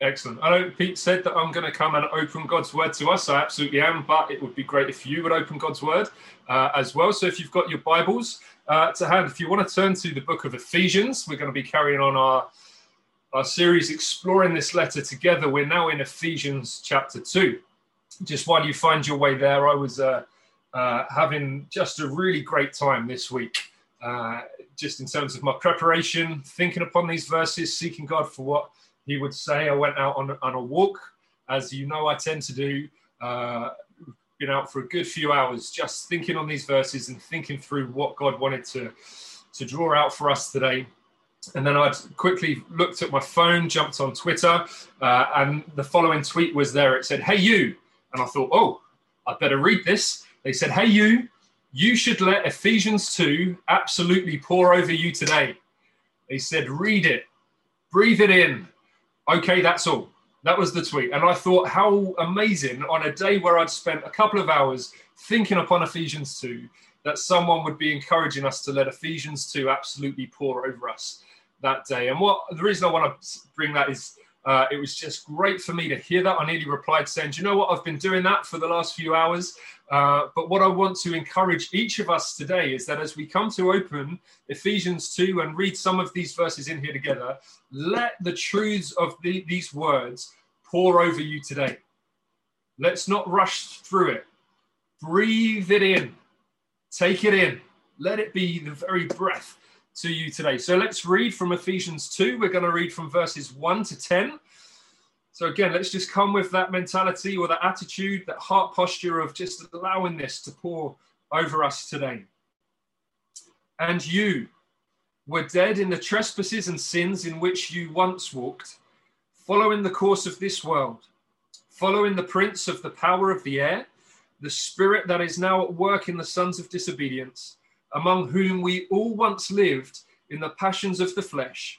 Excellent. I know Pete said that I'm going to come and open God's word to us. I absolutely am, but it would be great if you would open God's word uh, as well. So if you've got your Bibles uh, to hand, if you want to turn to the book of Ephesians, we're going to be carrying on our, our series exploring this letter together. We're now in Ephesians chapter 2. Just while you find your way there, I was uh, uh having just a really great time this week. Uh, just in terms of my preparation, thinking upon these verses, seeking God for what he would say, I went out on, on a walk, as you know I tend to do. Uh, been out for a good few hours just thinking on these verses and thinking through what God wanted to, to draw out for us today. And then I quickly looked at my phone, jumped on Twitter, uh, and the following tweet was there. It said, Hey, you. And I thought, Oh, I better read this. They said, Hey, you, you should let Ephesians 2 absolutely pour over you today. They said, Read it, breathe it in, okay, that's all. That was the tweet. And I thought, how amazing on a day where I'd spent a couple of hours thinking upon Ephesians 2 that someone would be encouraging us to let Ephesians 2 absolutely pour over us that day. And what the reason I want to bring that is uh, it was just great for me to hear that. I nearly replied saying, Do you know what? I've been doing that for the last few hours. Uh, but what I want to encourage each of us today is that as we come to open Ephesians 2 and read some of these verses in here together, let the truths of the, these words pour over you today. Let's not rush through it. Breathe it in, take it in, let it be the very breath to you today. So let's read from Ephesians 2. We're going to read from verses 1 to 10. So again, let's just come with that mentality or that attitude, that heart posture of just allowing this to pour over us today. And you were dead in the trespasses and sins in which you once walked, following the course of this world, following the prince of the power of the air, the spirit that is now at work in the sons of disobedience, among whom we all once lived in the passions of the flesh,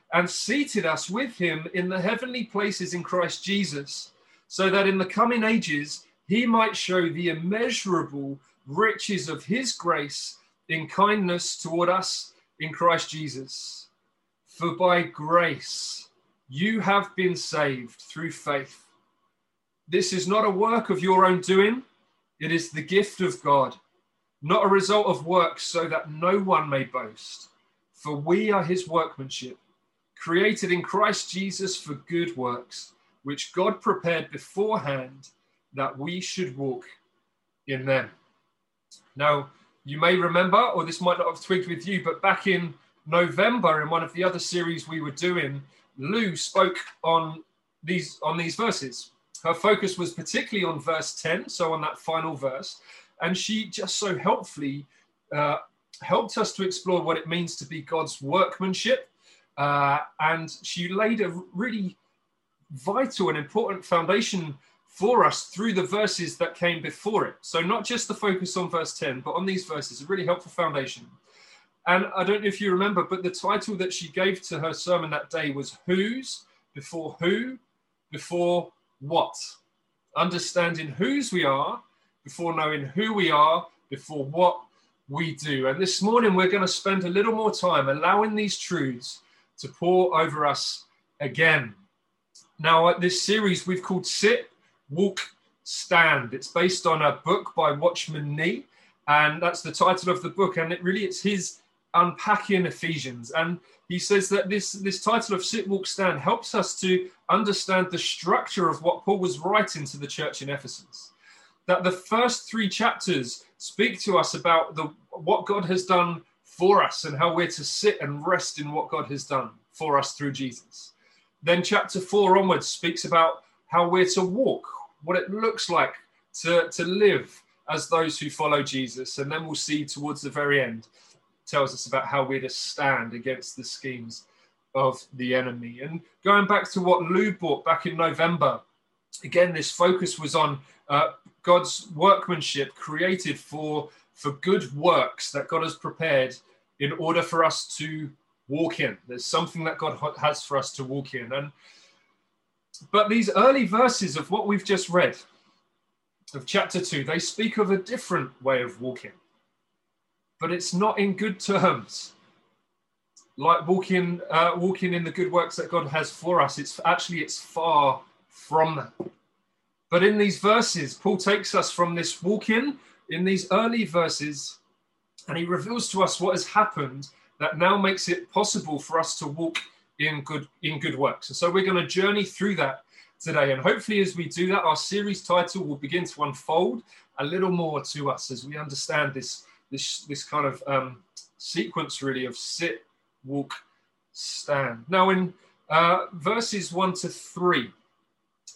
and seated us with Him in the heavenly places in Christ Jesus so that in the coming ages he might show the immeasurable riches of his grace in kindness toward us in Christ Jesus. For by grace you have been saved through faith. This is not a work of your own doing, it is the gift of God, not a result of works, so that no one may boast. For we are his workmanship, created in Christ Jesus for good works which God prepared beforehand that we should walk in them. Now, you may remember, or this might not have twigged with you, but back in November, in one of the other series we were doing, Lou spoke on these on these verses. Her focus was particularly on verse 10, so on that final verse, and she just so helpfully uh, helped us to explore what it means to be God's workmanship. Uh, and she laid a really vital and important foundation for us through the verses that came before it. So, not just the focus on verse 10, but on these verses, a really helpful foundation. And I don't know if you remember, but the title that she gave to her sermon that day was Whose Before Who Before What? Understanding whose we are before knowing who we are before what we do. And this morning, we're going to spend a little more time allowing these truths to pour over us again. Now, this series we've called Sit, Walk, Stand. It's based on a book by Watchman Nee, and that's the title of the book. And it really it's his unpacking Ephesians. And he says that this, this title of Sit, Walk, Stand helps us to understand the structure of what Paul was writing to the church in Ephesus. That the first three chapters speak to us about the what God has done for us and how we're to sit and rest in what God has done for us through Jesus. Then chapter four onwards speaks about how we're to walk, what it looks like to, to live as those who follow Jesus. And then we'll see towards the very end, tells us about how we're to stand against the schemes of the enemy. And going back to what Lou brought back in November, again, this focus was on uh, God's workmanship created for, for good works that God has prepared in order for us to walk in. There's something that God has for us to walk in. And but these early verses of what we've just read of chapter 2, they speak of a different way of walking. But it's not in good terms. Like walking uh, walking in the good works that God has for us, it's actually it's far from that. But in these verses, Paul takes us from this walk in, these early verses, and he reveals to us what has happened that now makes it possible for us to walk in good in good works. And so we're going to journey through that today. And hopefully, as we do that, our series title will begin to unfold a little more to us as we understand this this this kind of um, sequence really of sit, walk, stand. Now, in uh, verses one to three,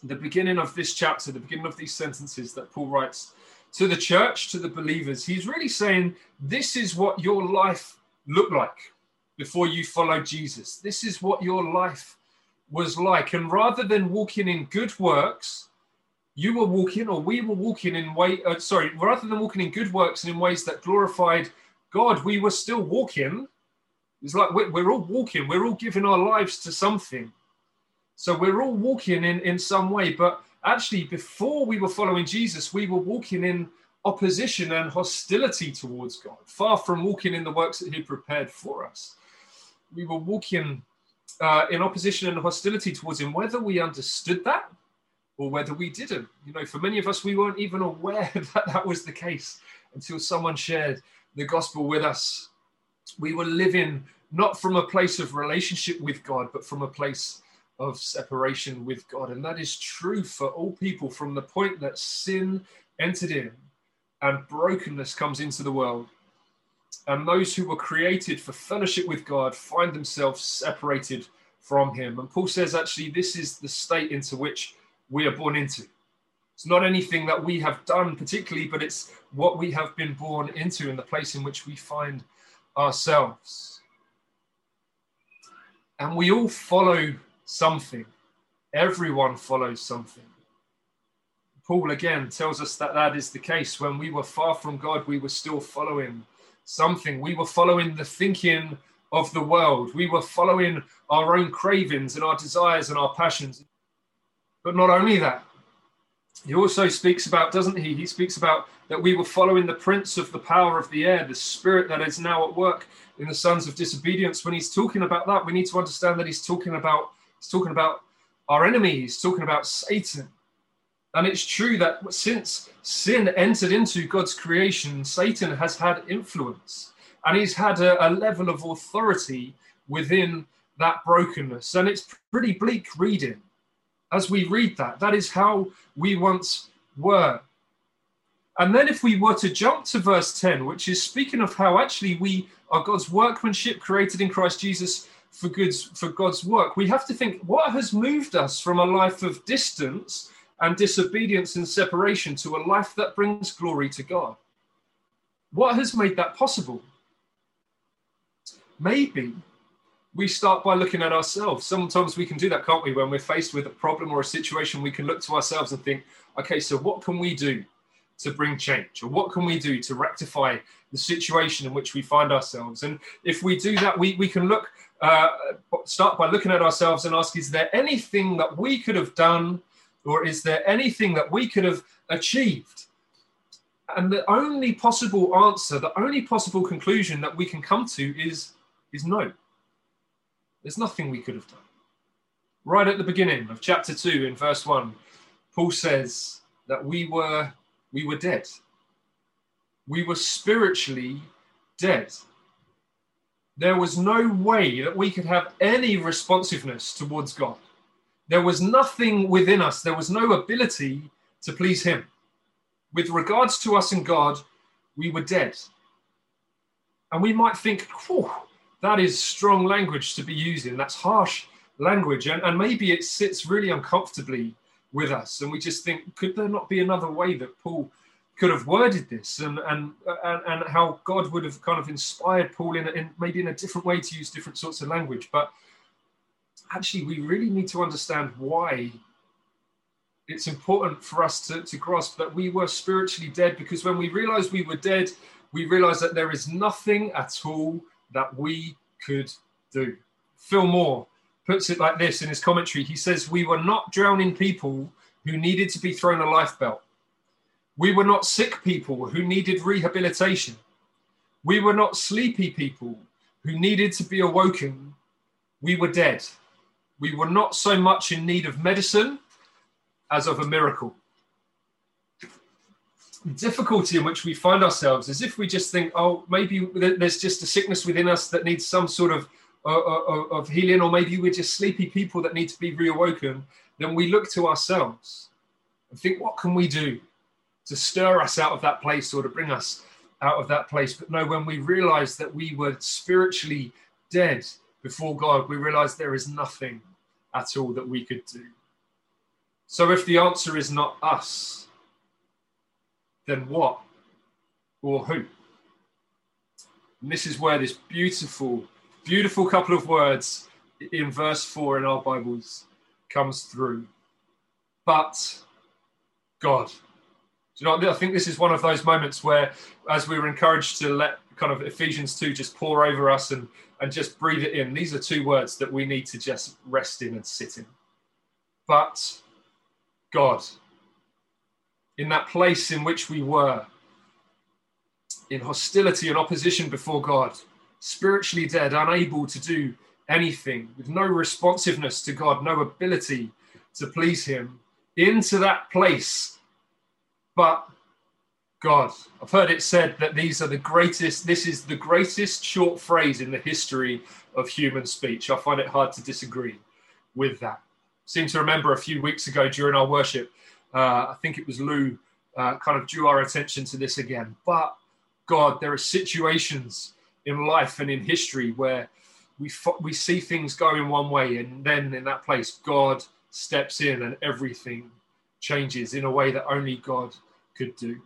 the beginning of this chapter, the beginning of these sentences that Paul writes to the church, to the believers, he's really saying, This is what your life looked like before you followed Jesus. This is what your life was like. And rather than walking in good works, you were walking, or we were walking in way. Uh, sorry, rather than walking in good works and in ways that glorified God, we were still walking. It's like we're, we're all walking. We're all giving our lives to something. So we're all walking in in some way. But actually, before we were following Jesus, we were walking in opposition and hostility towards God, far from walking in the works that He prepared for us. We were walking uh, in opposition and hostility towards Him, whether we understood that or whether we didn't. You know, for many of us, we weren't even aware that that was the case until someone shared the gospel with us. We were living not from a place of relationship with God, but from a place of separation with God. And that is true for all people from the point that sin entered in and brokenness comes into the world. And those who were created for fellowship with God find themselves separated from Him. And Paul says, actually, this is the state into which we are born into. It's not anything that we have done particularly, but it's what we have been born into in the place in which we find ourselves. And we all follow something, everyone follows something. Paul again tells us that that is the case. When we were far from God, we were still following something. We were following the thinking of the world. We were following our own cravings and our desires and our passions. But not only that, he also speaks about, doesn't he? He speaks about that we were following the prince of the power of the air, the spirit that is now at work in the sons of disobedience. When he's talking about that, we need to understand that he's talking about talking about our enemy. He's talking about Satan. And it's true that since sin entered into God's creation, Satan has had influence and he's had a, a, level of authority within that brokenness. And it's pretty bleak reading as we read that. That is how we once were. And then if we were to jump to verse 10, which is speaking of how actually we are God's workmanship created in Christ Jesus for goods for God's work, we have to think what has moved us from a life of distance and disobedience and separation to a life that brings glory to God. What has made that possible? Maybe we start by looking at ourselves. Sometimes we can do that, can't we? When we're faced with a problem or a situation, we can look to ourselves and think, okay, so what can we do to bring change? Or what can we do to rectify the situation in which we find ourselves? And if we do that, we, we can look, uh, start by looking at ourselves and ask, is there anything that we could have done or is there anything that we could have achieved? And the only possible answer, the only possible conclusion that we can come to is, is no. There's nothing we could have done. Right at the beginning of chapter 2 in verse 1, Paul says that we were we were dead. We were spiritually dead. There was no way that we could have any responsiveness towards God. There was nothing within us, there was no ability to please Him. With regards to us and God, we were dead. And we might think, that is strong language to be using. That's harsh language. And, and maybe it sits really uncomfortably with us. And we just think, could there not be another way that Paul could have worded this and, and, and, and how God would have kind of inspired Paul in, in maybe in a different way to use different sorts of language? But actually, we really need to understand why it's important for us to, to grasp that we were spiritually dead because when we realized we were dead, we realized that there is nothing at all that we could do. Phil Moore puts it like this in his commentary. He says, We were not drowning people who needed to be thrown a lifebelt. We were not sick people who needed rehabilitation. We were not sleepy people who needed to be awoken. We were dead. We were not so much in need of medicine as of a miracle. The difficulty in which we find ourselves is if we just think, oh, maybe there's just a sickness within us that needs some sort of, uh, of healing, or maybe we're just sleepy people that need to be reawoken, then we look to ourselves and think, what can we do to stir us out of that place or to bring us out of that place? But no, when we realize that we were spiritually dead before God, we realize there is nothing at all that we could do. So if the answer is not us, then what or who? And this is where this beautiful, beautiful couple of words in verse 4 in our Bibles comes through. But God. Do you know, I think this is one of those moments where, as we were encouraged to let kind of Ephesians 2 just pour over us and, and just breathe it in, these are two words that we need to just rest in and sit in. But God, in that place in which we were, in hostility and opposition before God, spiritually dead, unable to do anything, with no responsiveness to God, no ability to please Him, into that place. But God, I've heard it said that these are the greatest, this is the greatest short phrase in the history of human speech. I find it hard to disagree with that seem to remember a few weeks ago during our worship, uh, I think it was Lou, uh, kind of drew our attention to this again. But God, there are situations in life and in history where we fo- we see things going one way, and then in that place, God steps in and everything changes in a way that only God could do.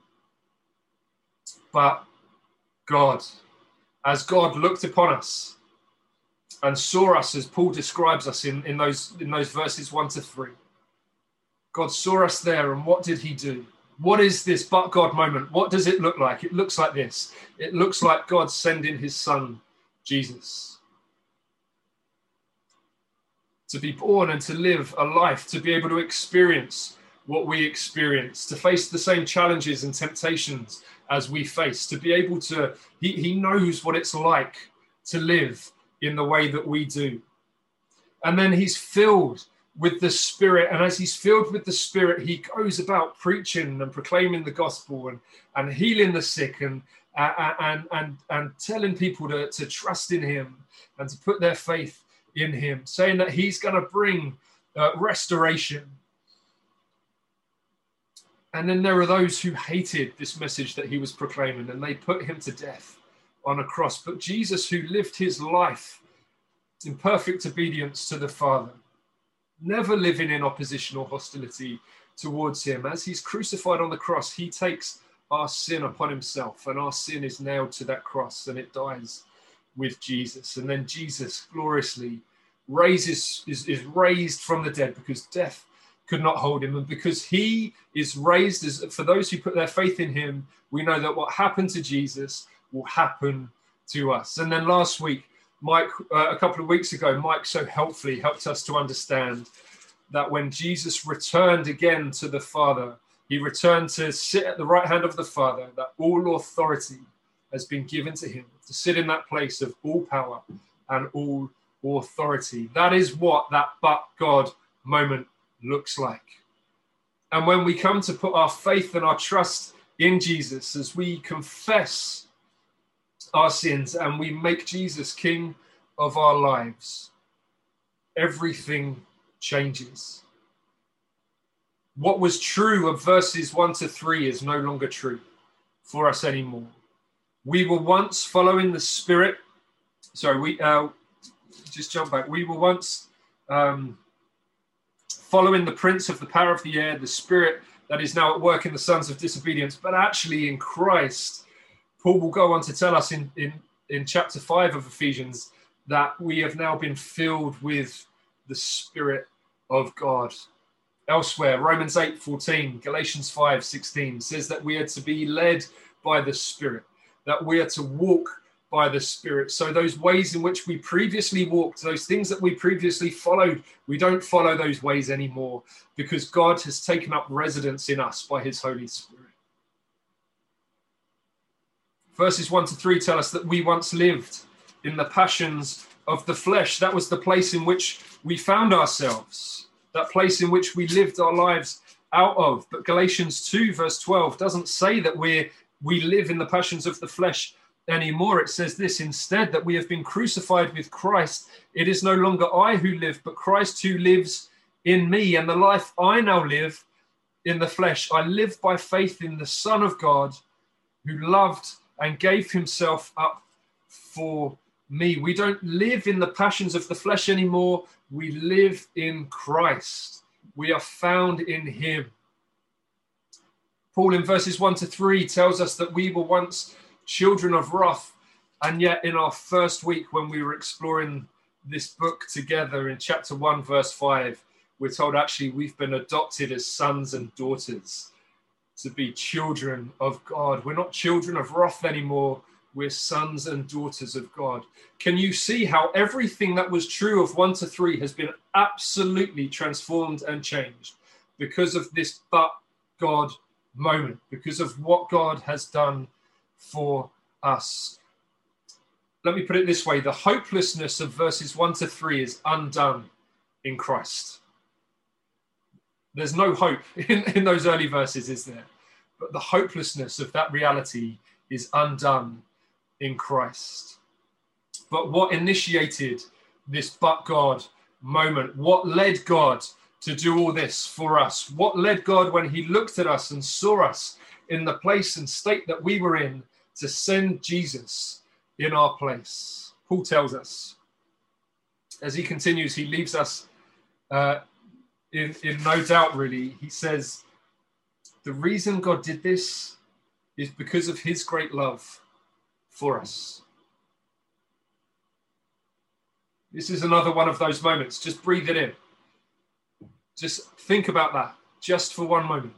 But God, as God looked upon us and saw us as Paul describes us in, in, those, in those verses one to three. God saw us there, and what did he do? What is this but God moment? What does it look like? It looks like this it looks like God sending his son, Jesus, to be born and to live a life, to be able to experience what we experience, to face the same challenges and temptations as we face, to be able to, he, he knows what it's like to live in the way that we do. And then he's filled with the Spirit. And as he's filled with the Spirit, he goes about preaching and proclaiming the gospel and, and healing the sick and, uh, and, and, and telling people to, to trust in him and to put their faith in him, saying that he's going to bring uh, restoration. And then there are those who hated this message that he was proclaiming and they put him to death on a cross, but Jesus, who lived his life in perfect obedience to the Father, never living in opposition or hostility towards him, as he's crucified on the cross, he takes our sin upon himself, and our sin is nailed to that cross and it dies with Jesus. And then Jesus gloriously raises is, is raised from the dead because death could not hold him. And because he is raised as for those who put their faith in him, we know that what happened to Jesus will happen to us. And then last week, Mike, uh, a couple of weeks ago, Mike so helpfully helped us to understand that when Jesus returned again to the Father, he returned to sit at the right hand of the Father, that all authority has been given to him to sit in that place of all power and all authority. That is what that but God moment looks like. And when we come to put our faith and our trust in Jesus, as we confess our sins and we make Jesus King of our lives, everything changes. What was true of verses 1 to 3 is no longer true for us anymore. We were once following the Spirit. Sorry, we uh, just jump back. We were once um, following the prince of the power of the air, the Spirit that is now at work in the sons of disobedience, but actually in Christ Paul will go on to tell us in, in, in chapter 5 of Ephesians that we have now been filled with the Spirit of God. elsewhere. Romans 8 14, Galatians 5 16 says that we are to be led by the Spirit, that we are to walk by the Spirit. So, those ways in which we previously walked, those things that we previously followed, we don't follow those ways anymore because God has taken up residence in us by His Holy Spirit. Verses 1 to 3 tell us that we once lived in the passions of the flesh. That was the place in which we found ourselves, that place in which we lived our lives out of. But Galatians 2, verse 12, doesn't say that we we live in the passions of the flesh anymore. It says this instead that we have been crucified with Christ. It is no longer I who live, but Christ who lives in me. And the life I now live in the flesh, I live by faith in the Son of God who loved and gave himself up for me. We don't live in the passions of the flesh anymore. We live in Christ. We are found in him. Paul in verses 1 to 3 tells us that we were once children of wrath, and yet in our first week when we were exploring this book together in chapter 1, verse 5, we're told actually we've been adopted as sons and daughters to be children of God. We're not children of wrath anymore. We're sons and daughters of God. Can you see how everything that was true of 1 to 3 has been absolutely transformed and changed because of this but God moment, because of what God has done for us? Let me put it this way the hopelessness of verses 1 to 3 is undone in Christ. There's no hope in, in those early verses, is there? But the hopelessness of that reality is undone in Christ. But what initiated this but God moment? What led God to do all this for us? What led God when He looked at us and saw us in the place and state that we were in to send Jesus in our place? Paul tells us. As he continues, he leaves us uh, in, in no doubt, really. He says, The reason God did this is because of his great love for us. This is another one of those moments. Just breathe it in. Just think about that just for one moment.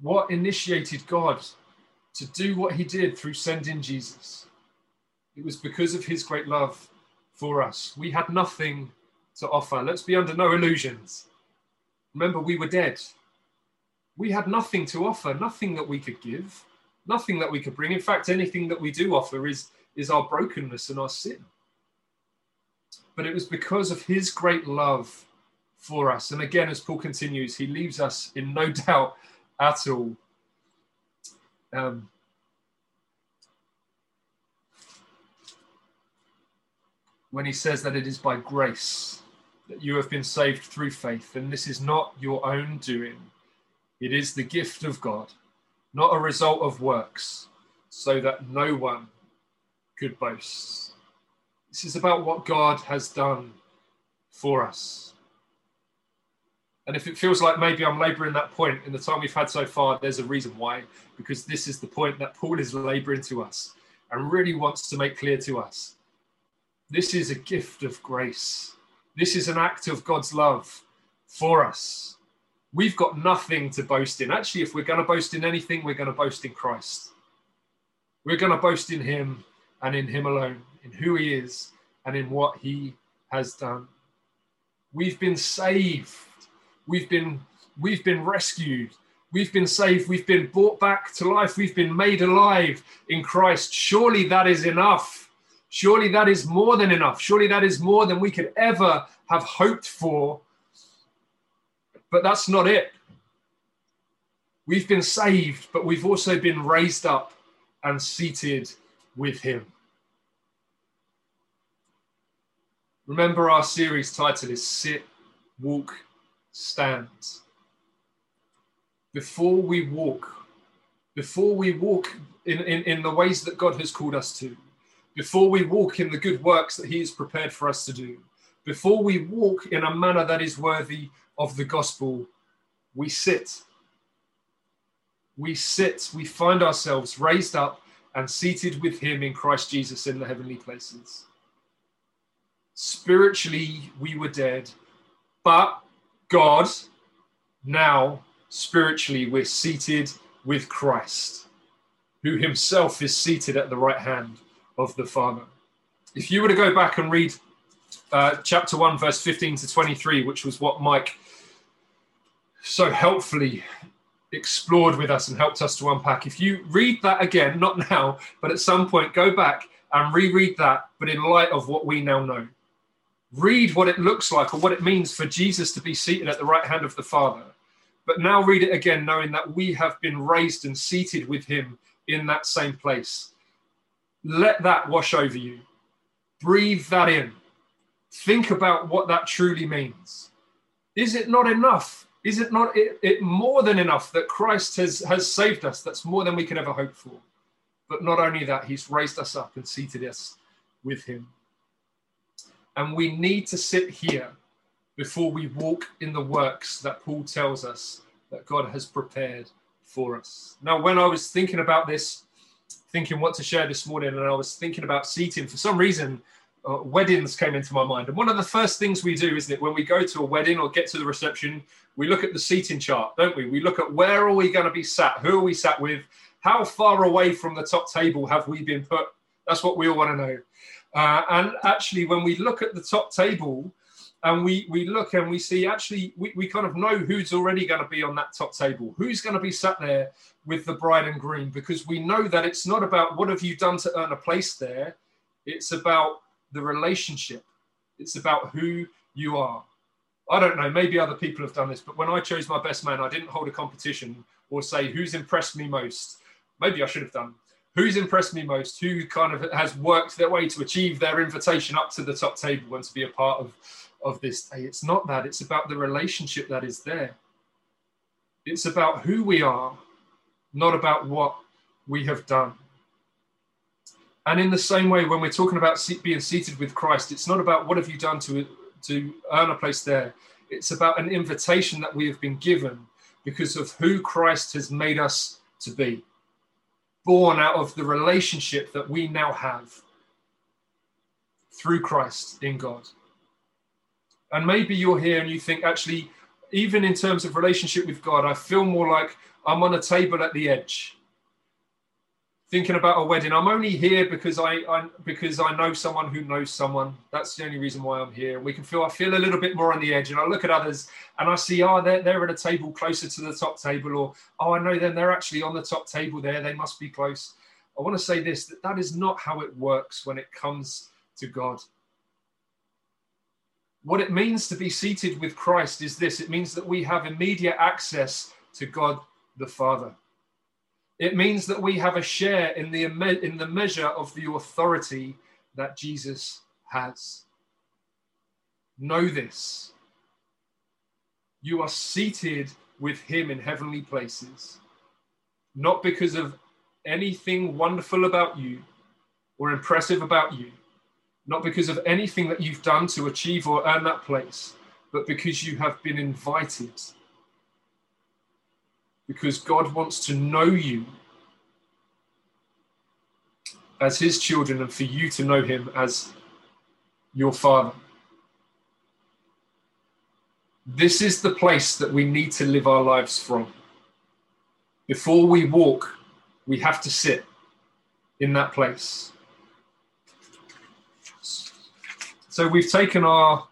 What initiated God to do what he did through sending Jesus? It was because of his great love for us. We had nothing to offer. Let's be under no illusions. Remember, we were dead. We had nothing to offer, nothing that we could give, nothing that we could bring. In fact, anything that we do offer is, is our brokenness and our sin. But it was because of his great love for us. And again, as Paul continues, he leaves us in no doubt at all. Um, when he says that it is by grace that you have been saved through faith, and this is not your own doing, it is the gift of God, not a result of works, so that no one could boast. This is about what God has done for us. And if it feels like maybe I'm laboring that point in the time we've had so far, there's a reason why, because this is the point that Paul is laboring to us and really wants to make clear to us. This is a gift of grace. This is an act of God's love for us. We've got nothing to boast in. Actually, if we're going to boast in anything, we're going to boast in Christ. We're going to boast in Him and in Him alone, in who He is and in what He has done. We've been saved We've been we've been rescued. We've been saved. We've been brought back to life. We've been made alive in Christ. Surely that is enough. Surely that is more than enough. Surely that is more than we could ever have hoped for. But that's not it. We've been saved, but we've also been raised up and seated with Him. Remember, our series title is Sit, Walk, Stand. Before we walk, before we walk in, in, in the ways that God has called us to, before we walk in the good works that He has prepared for us to do, before we walk in a manner that is worthy of the gospel, we sit. We sit, we find ourselves raised up and seated with Him in Christ Jesus in the heavenly places. Spiritually, we were dead, but God, now spiritually, we're seated with Christ, who himself is seated at the right hand of the Father. If you were to go back and read uh, chapter 1, verse 15 to 23, which was what Mike so helpfully explored with us and helped us to unpack. If you read that again, not now, but at some point, go back and reread that, but in light of what we now know. Read what it looks like or what it means for Jesus to be seated at the right hand of the Father. But now read it again, knowing that we have been raised and seated with him in that same place. Let that wash over you. Breathe that in. Think about what that truly means. Is it not enough is it not it, it more than enough that Christ has, has saved us? That's more than we could ever hope for. But not only that, he's raised us up and seated us with him. And we need to sit here before we walk in the works that Paul tells us that God has prepared for us. Now, when I was thinking about this, thinking what to share this morning, and I was thinking about seating, for some reason, uh, weddings came into my mind. And one of the first things we do, isn't it, when we go to a wedding or get to the reception, we look at the seating chart, don't we? We look at where are we going to be sat? Who are we sat with? How far away from the top table have we been put? That's what we all want to know. Uh, and actually, when we look at the top table and we, we look and we see, actually, we, we kind of know who's already going to be on that top table, who's going to be sat there with the bride and groom, because we know that it's not about what have you done to earn a place there. It's about the relationship. It's about who you are. I don't know, maybe other people have done this, but when I chose my best man, I didn't hold a competition or say who's impressed me most. Maybe I should have done. Who's impressed me most? Who kind of has worked their way to achieve their invitation up to the top table and to be a part of, of this day? It's not that, it's about the relationship that is there. It's about who we are, not about what we have done. And in the same way, when we're talking about being seated with Christ, it's not about what have you done to, to earn a place there. It's about an invitation that we have been given because of who Christ has made us to be, born out of the relationship that we now have through Christ in God. And maybe you're here and you think, actually, even in terms of relationship with God, I feel more like I'm on a table at the edge thinking about a wedding. I'm only here because I, I, because I know someone who knows someone. That's the only reason why I'm here. We can feel I feel a little bit more on the edge. And I look at others and I see, oh, they're they're at a table closer to the top table, or oh, I know them. They're actually on the top table there. They must be close. I want to say this: that that is not how it works when it comes to God. What it means to be seated with Christ is this: it means that we have immediate access to God the Father. It means that we have a share in the, in the measure of the authority that Jesus has. Know this. You are seated with him in heavenly places, not because of anything wonderful about you or impressive about you, not because of anything that you've done to achieve or earn that place, but because you have been invited because God wants to know you as his children and for you to know him as your father. This is the place that we need to live our lives from. Before we walk, we have to sit in that place. So we've taken our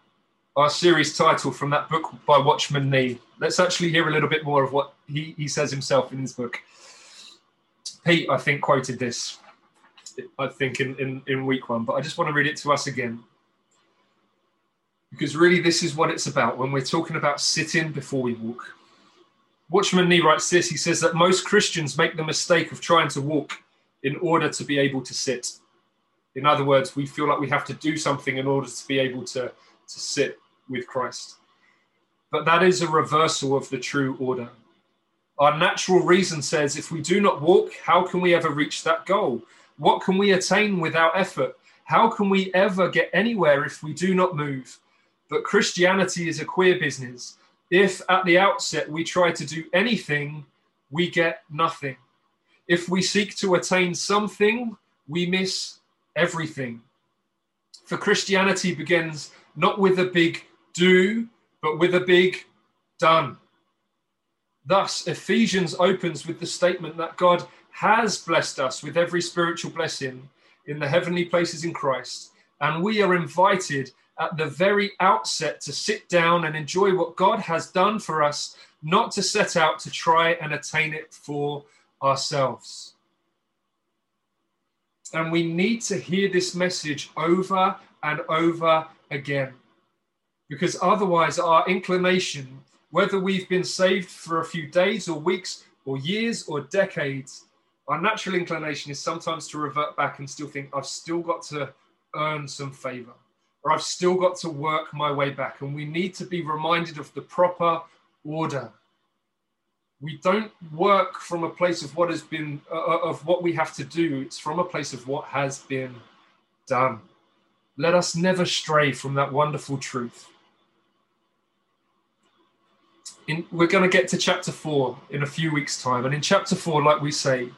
our series title from that book by Watchman Nee. Let's actually hear a little bit more of what he, he says himself in his book. Pete, I think, quoted this, I think, in, in, in week one, but I just want to read it to us again. Because really, this is what it's about when we're talking about sitting before we walk. Watchman Nee writes this he says that most Christians make the mistake of trying to walk in order to be able to sit. In other words, we feel like we have to do something in order to be able to to sit with Christ. But that is a reversal of the true order. Our natural reason says if we do not walk, how can we ever reach that goal? What can we attain without effort? How can we ever get anywhere if we do not move? But Christianity is a queer business. If at the outset we try to do anything, we get nothing. If we seek to attain something, we miss everything. For Christianity begins not with a big do, but with a big done. Thus, Ephesians opens with the statement that God has blessed us with every spiritual blessing in the heavenly places in Christ, and we are invited at the very outset to sit down and enjoy what God has done for us, not to set out to try and attain it for ourselves. And we need to hear this message over and over again. Because otherwise, our inclination, whether we've been saved for a few days or weeks or years or decades, our natural inclination is sometimes to revert back and still think, I've still got to earn some favor, or I've still got to work my way back. And we need to be reminded of the proper order we don't work from a place of what has been uh, uh, of what we have to do. It's from a place of what has been done. Let us never stray from that wonderful truth. In, we're going to get to chapter 4 in a few weeks time. And in chapter 4 like we say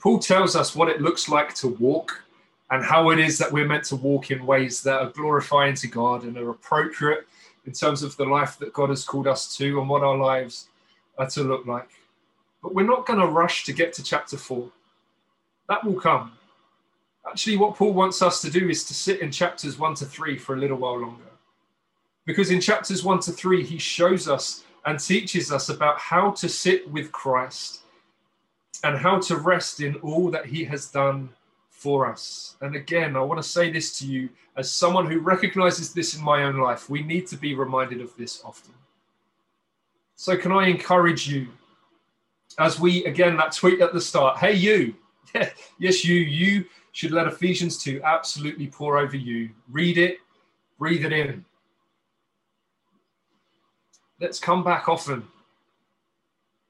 paul tells us what it looks like to walk and how it is that we're meant to walk in ways that are glorifying to god and are appropriate in terms of the life that god has called us to and what our lives are to look like. But we're not going to rush to get to chapter four. That will come. Actually, what Paul wants us to do is to sit in chapters one to three for a little while longer. Because in chapters one to three, he shows us and teaches us about how to sit with Christ and how to rest in all that he has done for us. And again, I want to say this to you as someone who recognizes this in my own life. We need to be reminded of this often. So, can I encourage you as we, again, that tweet at the start, hey, you, yes, you, you should let Ephesians 2 absolutely pour over you. Read it, breathe it in. Let's come back often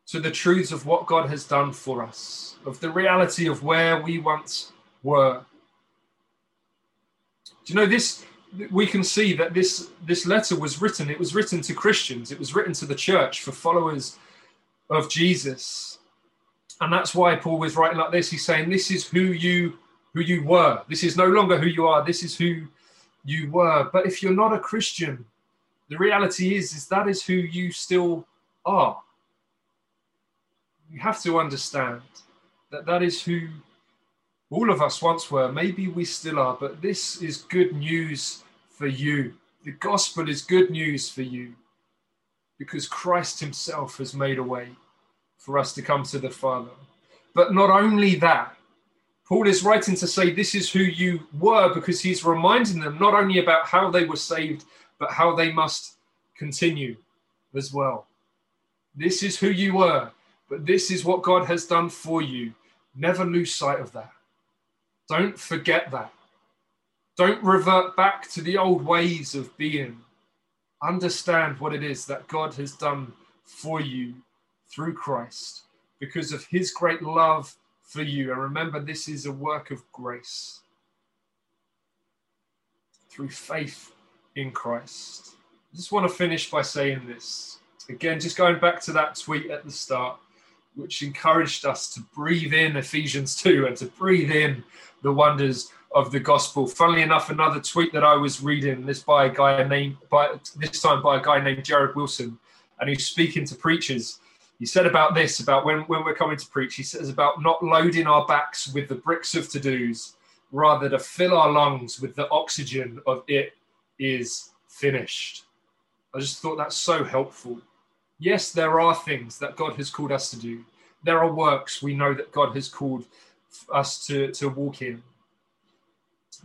to the truths of what God has done for us, of the reality of where we once were. Do you know this? We can see that this this letter was written it was written to christians it was written to the church for followers of jesus. And that's why paul was writing like this. He's saying this is who you who you were. This is no longer who you are this is who you were. But if you're not a christian the reality is is that is who you still are. You have to understand that that is who all of us once were. Maybe we still are, but this is good news for you. The gospel is good news for you because Christ Himself has made a way for us to come to the Father. But not only that, Paul is writing to say this is who you were because he's reminding them not only about how they were saved, but how they must continue as well. This is who you were, but this is what God has done for you. Never lose sight of that. Don't forget that. Don't revert back to the old ways of being. Understand what it is that God has done for you through Christ because of his great love for you. And remember, this is a work of grace through faith in Christ. I just want to finish by saying this. Again, just going back to that tweet at the start, which encouraged us to breathe in Ephesians 2 and to breathe in the wonders of the gospel. Funnily enough, another tweet that I was reading, this by a guy named by this time by a guy named Jared Wilson, and he's speaking to preachers. He said about this, about when, when we're coming to preach, he says about not loading our backs with the bricks of to-dos, rather to fill our lungs with the oxygen of it is finished. I just thought that's so helpful. Yes, there are things that God has called us to do. There are works we know that God has called us to, to walk in.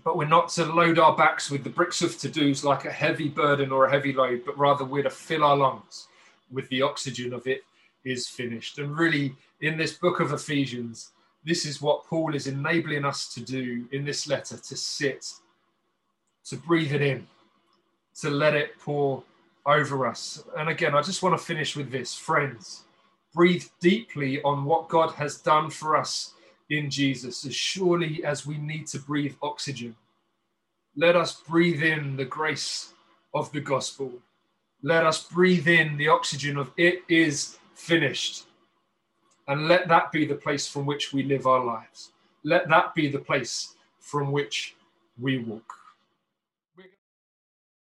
But we're not to load our backs with the bricks of to dos like a heavy burden or a heavy load, but rather we're to fill our lungs with the oxygen of it is finished. And really, in this book of Ephesians, this is what Paul is enabling us to do in this letter to sit, to breathe it in, to let it pour over us. And again, I just want to finish with this friends, breathe deeply on what God has done for us in Jesus as surely as we need to breathe oxygen. Let us breathe in the grace of the gospel. Let us breathe in the oxygen of it is finished. And let that be the place from which we live our lives. Let that be the place from which we walk.